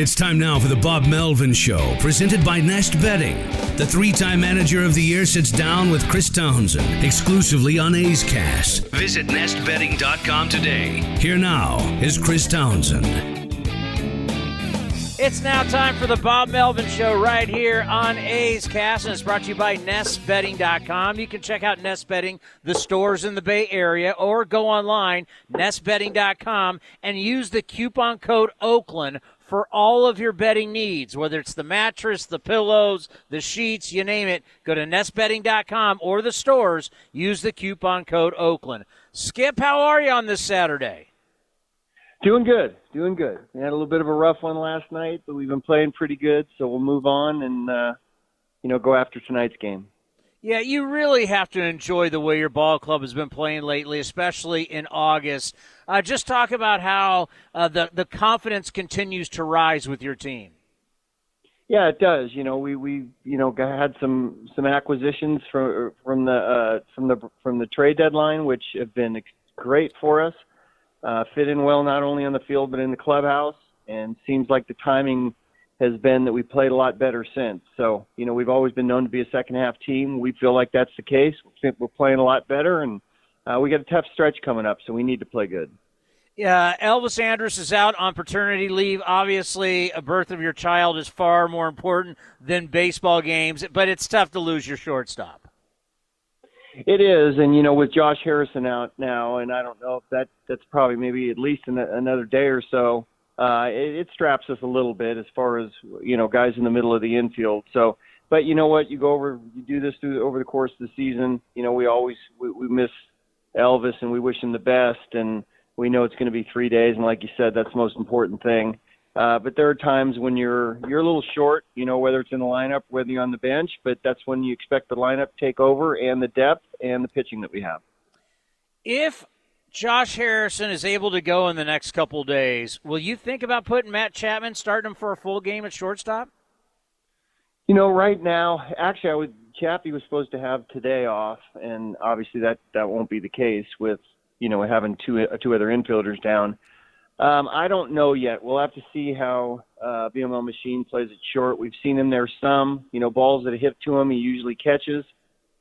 It's time now for the Bob Melvin Show, presented by Nest Bedding. The three time manager of the year sits down with Chris Townsend exclusively on A's Cast. Visit nestbedding.com today. Here now is Chris Townsend. It's now time for the Bob Melvin Show right here on A's Cast, and it's brought to you by NestBedding.com. You can check out Nest Bedding, the stores in the Bay Area, or go online, NestBedding.com, and use the coupon code Oakland for all of your bedding needs, whether it's the mattress, the pillows, the sheets, you name it. Go to nestbedding.com or the stores. Use the coupon code Oakland. Skip, how are you on this Saturday? Doing good, doing good. We had a little bit of a rough one last night, but we've been playing pretty good, so we'll move on and uh, you know go after tonight's game. Yeah, you really have to enjoy the way your ball club has been playing lately, especially in August. Uh, just talk about how uh, the the confidence continues to rise with your team. Yeah, it does. You know, we we you know had some some acquisitions from from the uh, from the from the trade deadline, which have been great for us. Uh, fit in well not only on the field but in the clubhouse, and seems like the timing has been that we played a lot better since. So, you know, we've always been known to be a second half team. We feel like that's the case. We think we're playing a lot better, and uh, we got a tough stretch coming up, so we need to play good. Yeah, Elvis Andrus is out on paternity leave. Obviously, a birth of your child is far more important than baseball games, but it's tough to lose your shortstop. It is, and you know, with Josh Harrison out now, and I don't know if that that's probably maybe at least another day or so uh, it, it straps us a little bit as far as you know guys in the middle of the infield. So, but you know what? You go over, you do this through over the course of the season. You know, we always we, we miss Elvis and we wish him the best, and we know it's going to be three days, and like you said, that's the most important thing. Uh, but there are times when you're you're a little short, you know, whether it's in the lineup, whether you're on the bench, but that's when you expect the lineup to take over and the depth and the pitching that we have. If Josh Harrison is able to go in the next couple days, will you think about putting Matt Chapman, starting him for a full game at shortstop? You know, right now, actually, I would. Chappie was supposed to have today off, and obviously that that won't be the case with you know having two uh, two other infielders down. Um, I don't know yet. We'll have to see how uh, Vimael Machin plays it short. We've seen him there some. You know, balls that hit to him, he usually catches.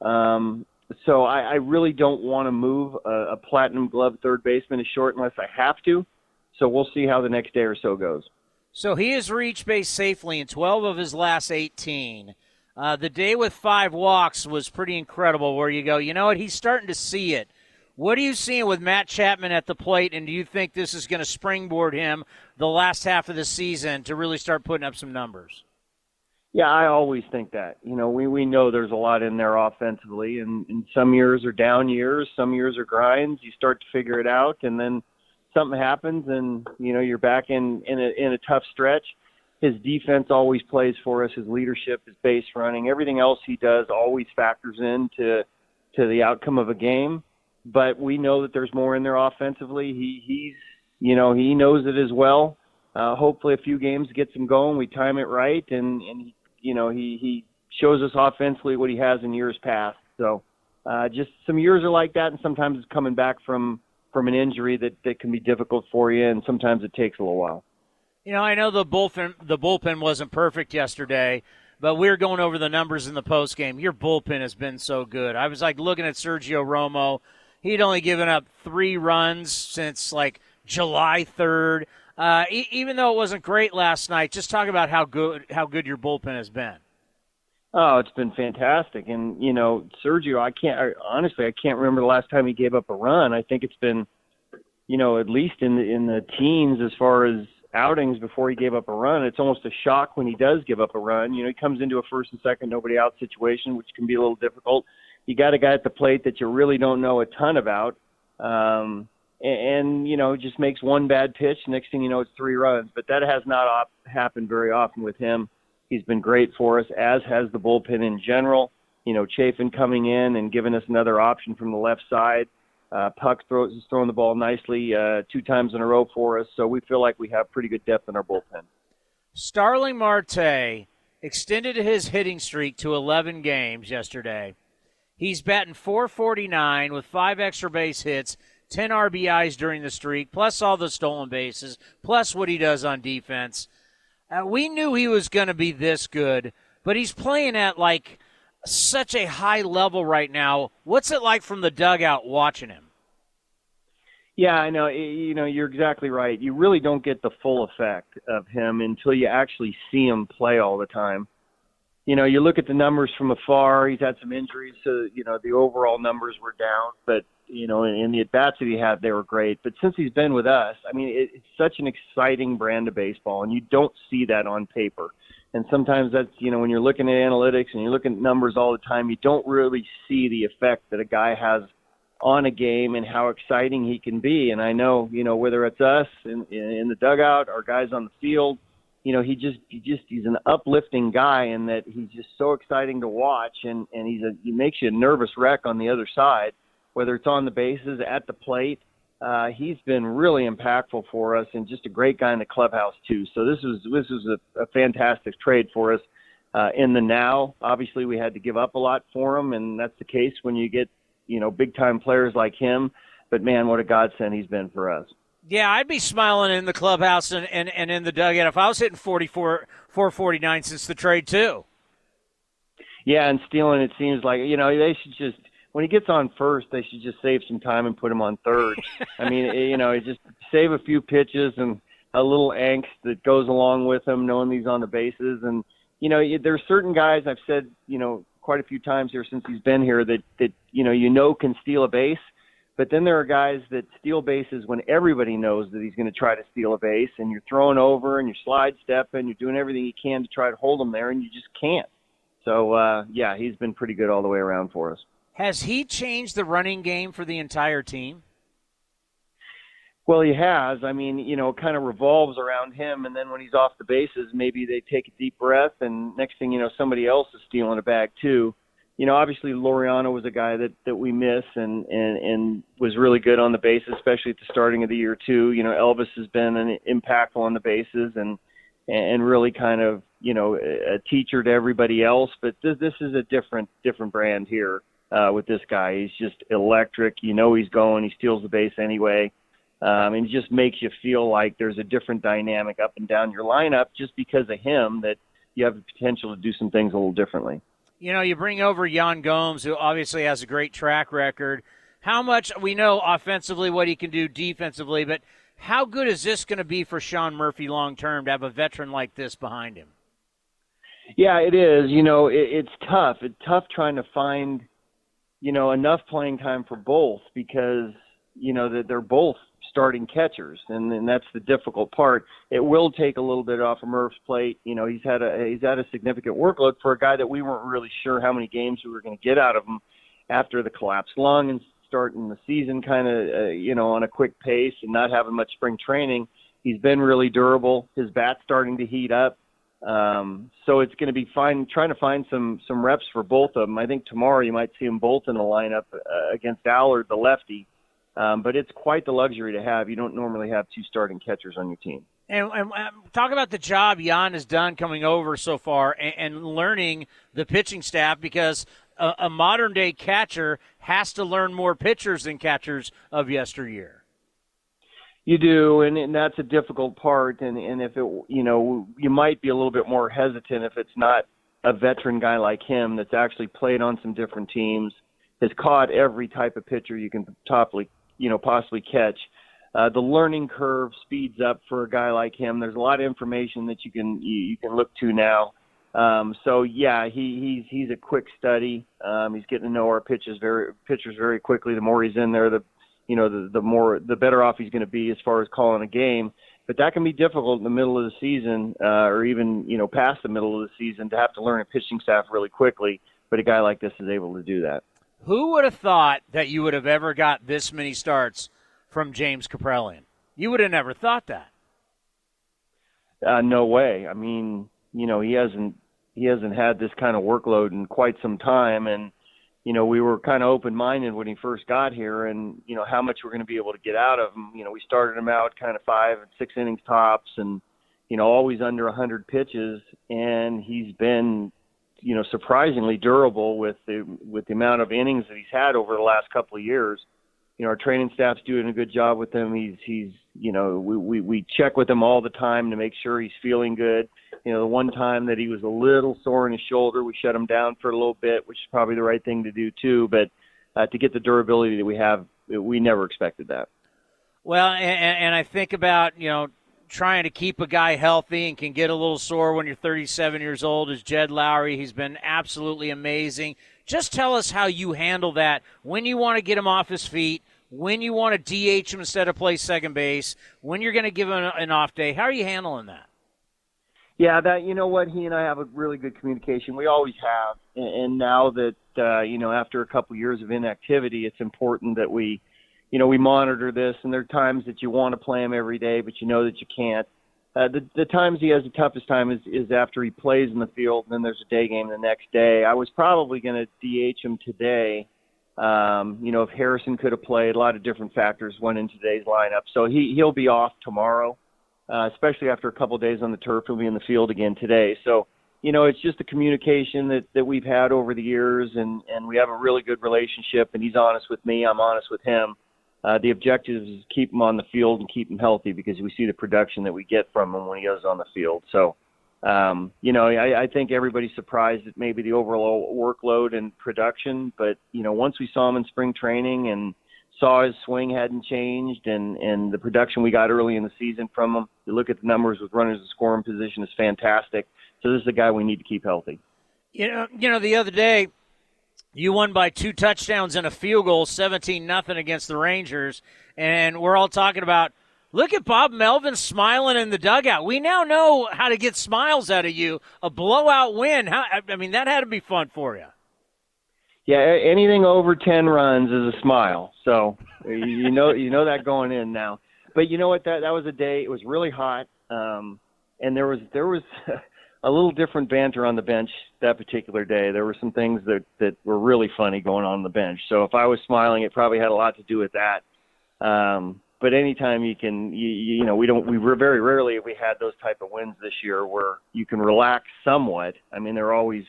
Um, so I, I really don't want to move a, a platinum glove third baseman to short unless I have to. So we'll see how the next day or so goes. So he has reached base safely in 12 of his last 18. Uh, the day with five walks was pretty incredible. Where you go, you know what? He's starting to see it. What are you seeing with Matt Chapman at the plate, and do you think this is going to springboard him the last half of the season to really start putting up some numbers? Yeah, I always think that. You know, we we know there's a lot in there offensively, and, and some years are down years, some years are grinds. You start to figure it out, and then something happens, and you know you're back in in a in a tough stretch. His defense always plays for us. His leadership, his base running, everything else he does always factors into to the outcome of a game. But we know that there's more in there offensively. He he's you know he knows it as well. Uh, hopefully, a few games gets him going. We time it right, and and he you know he he shows us offensively what he has in years past. So uh, just some years are like that, and sometimes it's coming back from from an injury that that can be difficult for you, and sometimes it takes a little while. You know, I know the bullpen the bullpen wasn't perfect yesterday, but we are going over the numbers in the post game. Your bullpen has been so good. I was like looking at Sergio Romo. He'd only given up three runs since like July 3rd. Uh, e- even though it wasn't great last night, just talk about how good how good your bullpen has been. Oh, it's been fantastic, and you know, Sergio, I can't I, honestly, I can't remember the last time he gave up a run. I think it's been, you know, at least in the in the teens as far as outings before he gave up a run. It's almost a shock when he does give up a run. You know, he comes into a first and second nobody out situation, which can be a little difficult. You got a guy at the plate that you really don't know a ton about. Um, and, you know just makes one bad pitch. Next thing you know, it's three runs. But that has not op- happened very often with him. He's been great for us, as has the bullpen in general. You know, Chafin coming in and giving us another option from the left side. Uh, Puk throws is throwing the ball nicely uh, two times in a row for us, so we feel like we have pretty good depth in our bullpen. Starling Marte extended his hitting streak to 11 games yesterday. He's batting 449 with five extra base hits 10 RBIs during the streak, plus all the stolen bases, plus what he does on defense. Uh, we knew he was going to be this good, but he's playing at like such a high level right now. What's it like from the dugout watching him? Yeah, I know. You know, you're exactly right. You really don't get the full effect of him until you actually see him play all the time. You know, you look at the numbers from afar. He's had some injuries, so you know the overall numbers were down. But you know, and, the at bats that he had, they were great. But since he's been with us, I mean, it, it's such an exciting brand of baseball, and you don't see that on paper. And sometimes that's, you know, when you're looking at analytics and you're looking at numbers all the time, you don't really see the effect that a guy has on a game and how exciting he can be. And I know, you know, whether it's us in, in the dugout or guys on the field, you know, he just, he just, he's an uplifting guy and that he's just so exciting to watch. And, and he's a, he makes you a nervous wreck on the other side whether it's on the bases, at the plate. Uh, he's been really impactful for us and just a great guy in the clubhouse too. So this was this was a, a fantastic trade for us. Uh, in the now, obviously we had to give up a lot for him, and that's the case when you get you know big time players like him. But man, what a godsend he's been for us. Yeah, I'd be smiling in the clubhouse and, and, and in the dugout if I was hitting 44, 449 since the trade too. Yeah, and stealing it seems like you know they should just when he gets on first, they should just save some time and put him on third. I mean, you know, just save a few pitches and a little angst that goes along with him, knowing he's on the bases. And you know, there's certain guys I've said, you know, quite a few times here since he's been here that that you know you know can steal a base. But then there are guys that steal bases when everybody knows that he's going to try to steal a base, and you're throwing over and you're slide stepping, you're doing everything you can to try to hold him there, and you just can't. So uh, yeah, he's been pretty good all the way around for us. Has he changed the running game for the entire team? Well, he has. I mean, you know, it kind of revolves around him, and then when he's off the bases, maybe they take a deep breath, and next thing you know, somebody else is stealing a bag too. You know, obviously Laureano was a guy that that we miss, and and and was really good on the bases, especially at the starting of the year too. You know, Elvis has been an impactful on the bases, and and really kind of you know a teacher to everybody else. But this this is a different different brand here uh, with this guy. He's just electric. You know he's going. He steals the base anyway. Um, and it just makes you feel like there's a different dynamic up and down your lineup just because of him that you have the potential to do some things a little differently. You know, you bring over Yan Gomes, who obviously has a great track record. How much we know offensively what he can do defensively, but how good is this going to be for Sean Murphy long term to have a veteran like this behind him? Yeah, it is. You know, it, it's tough. It's tough trying to find you know, enough playing time for both because, you know, that they're both starting catchers and, and that's the difficult part. It will take a little bit off of Murph's plate. You know, he's had a he's had a significant workload for a guy that we weren't really sure how many games we were going to get out of him after the collapsed lung and starting the season kind of uh, you know on a quick pace and not having much spring training. He's been really durable. His bat's starting to heat up. Um, so it's going to be fine trying to find some some reps for both of them. I think tomorrow you might see them both in the lineup uh, against Allard, the lefty. Um, but it's quite the luxury to have. You don't normally have two starting catchers on your team. And, and, talk about the job Yan has done coming over so far and, and learning the pitching staff because a, a modern day catcher has to learn more pitchers than catchers of yesteryear. You do, and, and that's a difficult part. And, and if it, you know, you might be a little bit more hesitant if it's not a veteran guy like him that's actually played on some different teams, has caught every type of pitcher you can possibly, you know, possibly catch. uh, the learning curve speeds up for a guy like him. There's a lot of information that you can you, you can look to now. Um, so yeah, he, he's he's a quick study. Um, he's getting to know our pitches very pitchers very quickly. The more he's in there, the you know the the more the better off he's going to be as far as calling a game. But that can be difficult in the middle of the season, uh, or even you know past the middle of the season, to have to learn a pitching staff really quickly. But a guy like this is able to do that. Who would have thought that you would have ever got this many starts from James Kaprielian? You would have never thought that. Uh, no way. I mean, you know, he hasn't he hasn't had this kind of workload in quite some time, and you know, we were kind of open minded when he first got here, and you know how much we're going to be able to get out of him. You know, we started him out kind of five and six innings tops, and you know, always under a 100 pitches, and he's been you know surprisingly durable with the with the amount of innings that he's had over the last couple of years. You know, our training staff's doing a good job with him. He's he's you know we we, we check with him all the time to make sure he's feeling good. You know, the one time that he was a little sore in his shoulder, we shut him down for a little bit, which is probably the right thing to do too. But uh, to get the durability that we have, we never expected that. Well, and, and I think about you know trying to keep a guy healthy and can get a little sore when you're 37 years old is Jed Lowrie. He's been absolutely amazing. Just tell us how you handle that when you want to get him off his feet, when you want to DH him instead of play second base, when you're going to give him an off day. How are you handling that? Yeah, that you know what he and I have a really good communication. We always have, and now that uh, you know after a couple years of inactivity, it's important that we you know, we monitor this, and there are times that you want to play him every day, but you know that you can't. Uh, the the times he has the toughest time is is after he plays in the field, and then there's a day game the next day. I was probably going to DH him today. Um, you know, if Harrison could have played, a lot of different factors went in today's lineup. So he he'll be off tomorrow, uh, especially after a couple of days on the turf. He'll be in the field again today. So you know, it's just the communication that that we've had over the years, and and we have a really good relationship. And he's honest with me, I'm honest with him uh, the objective is to keep him on the field and keep him healthy because we see the production that we get from him when he goes on the field. So, um, you know, I, I think everybody's surprised at maybe the overall workload and production, but you know, once we saw him in spring training and saw his swing hadn't changed and and the production we got early in the season from him, you look at the numbers with runners in scoring position is fantastic. So this is a guy we need to keep healthy. You know, you know, the other day you won by two touchdowns and a field goal, 17 nothing against the Rangers. And we're all talking about look at Bob Melvin smiling in the dugout. We now know how to get smiles out of you. A blowout win. How, I mean, that had to be fun for you. Yeah, anything over 10 runs is a smile. So you know you know that going in now. But you know what that that was a day it was really hot um and there was there was a little different banter on the bench that particular day. There were some things that that were really funny going on, on the bench. So if I was smiling, it probably had a lot to do with that. Um, but anytime you can, you, you know, we don't, we were very rarely we had those type of wins this year where you can relax somewhat. I mean, there are always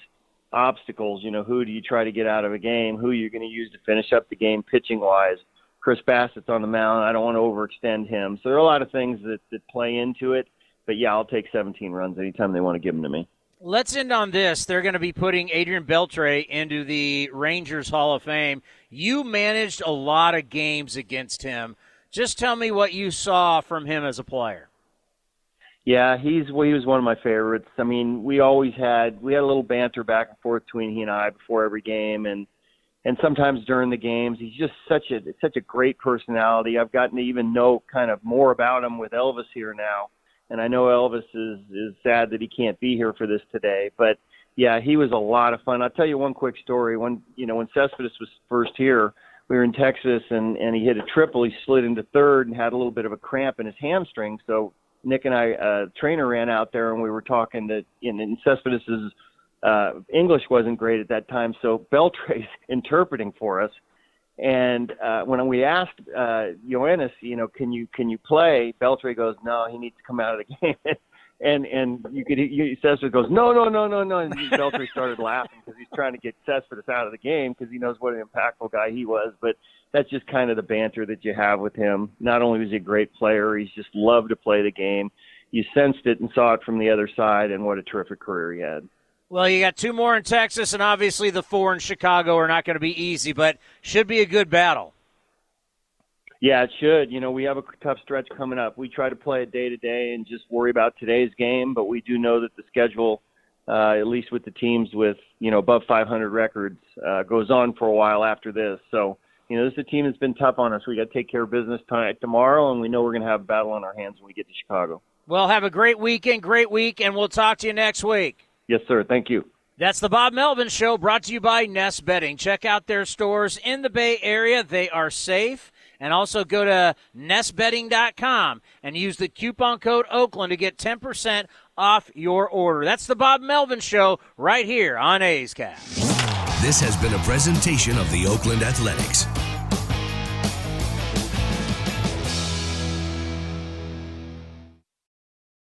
obstacles. You know, who do you try to get out of a game? Who you're going to use to finish up the game pitching wise? Chris Bassitt's on the mound. I don't want to overextend him. So there are a lot of things that that play into it but yeah, I'll take 17 runs anytime they want to give them to me. Let's end on this. They're going to be putting Adrian Beltre into the Rangers Hall of Fame. You managed a lot of games against him. Just tell me what you saw from him as a player. Yeah, he's well, he was one of my favorites. I mean, we always had we had a little banter back and forth between he and I before every game, and and sometimes during the games. He's just such a such a great personality. I've gotten to even know kind of more about him with Elvis here now and I know Elvis is is sad that he can't be here for this today, but yeah, he was a lot of fun. I'll tell you one quick story. When you know when Cespedes was first here, we were in Texas and and he hit a triple. He slid into third and had a little bit of a cramp in his hamstring. So Nick and I, uh, trainer ran out there and we were talking to in, in Cespedes's uh, English wasn't great at that time, so Beltre's interpreting for us and uh, when we asked uh, Yoenis, you know, can you can you play? Beltre goes, no, he needs to come out of the game. And and you could Cespedes goes, no, no, no, no, no. And Beltre started laughing because he's trying to get Cespedes out of the game because he knows what an impactful guy he was. But that's just kind of the banter that you have with him. Not only was he a great player, he's just loved to play the game. You sensed it and saw it from the other side, and what a terrific career he had. Well, you got two more in Texas, and obviously the four in Chicago are not going to be easy, but should be a good battle. Yeah, it should. You know, we have a tough stretch coming up. We try to play it day to day and just worry about today's game, but we do know that the schedule, uh, at least with the teams with you know above 500 records, uh, goes on for a while after this. So, you know, this is a team that's been tough on us. We got to take care of business tonight, tomorrow, and we know we're going to have a battle on our hands when we get to Chicago. Well, have a great weekend, great week, and we'll talk to you next week. Yes, sir. Thank you. That's the Bob Melvin Show brought to you by Nest Bedding. Check out their stores in the Bay Area. They are safe. And also go to nestbedding.com and use the coupon code Oakland to get 10% off your order. That's the Bob Melvin Show right here on A's Cast. This has been a presentation of the Oakland Athletics.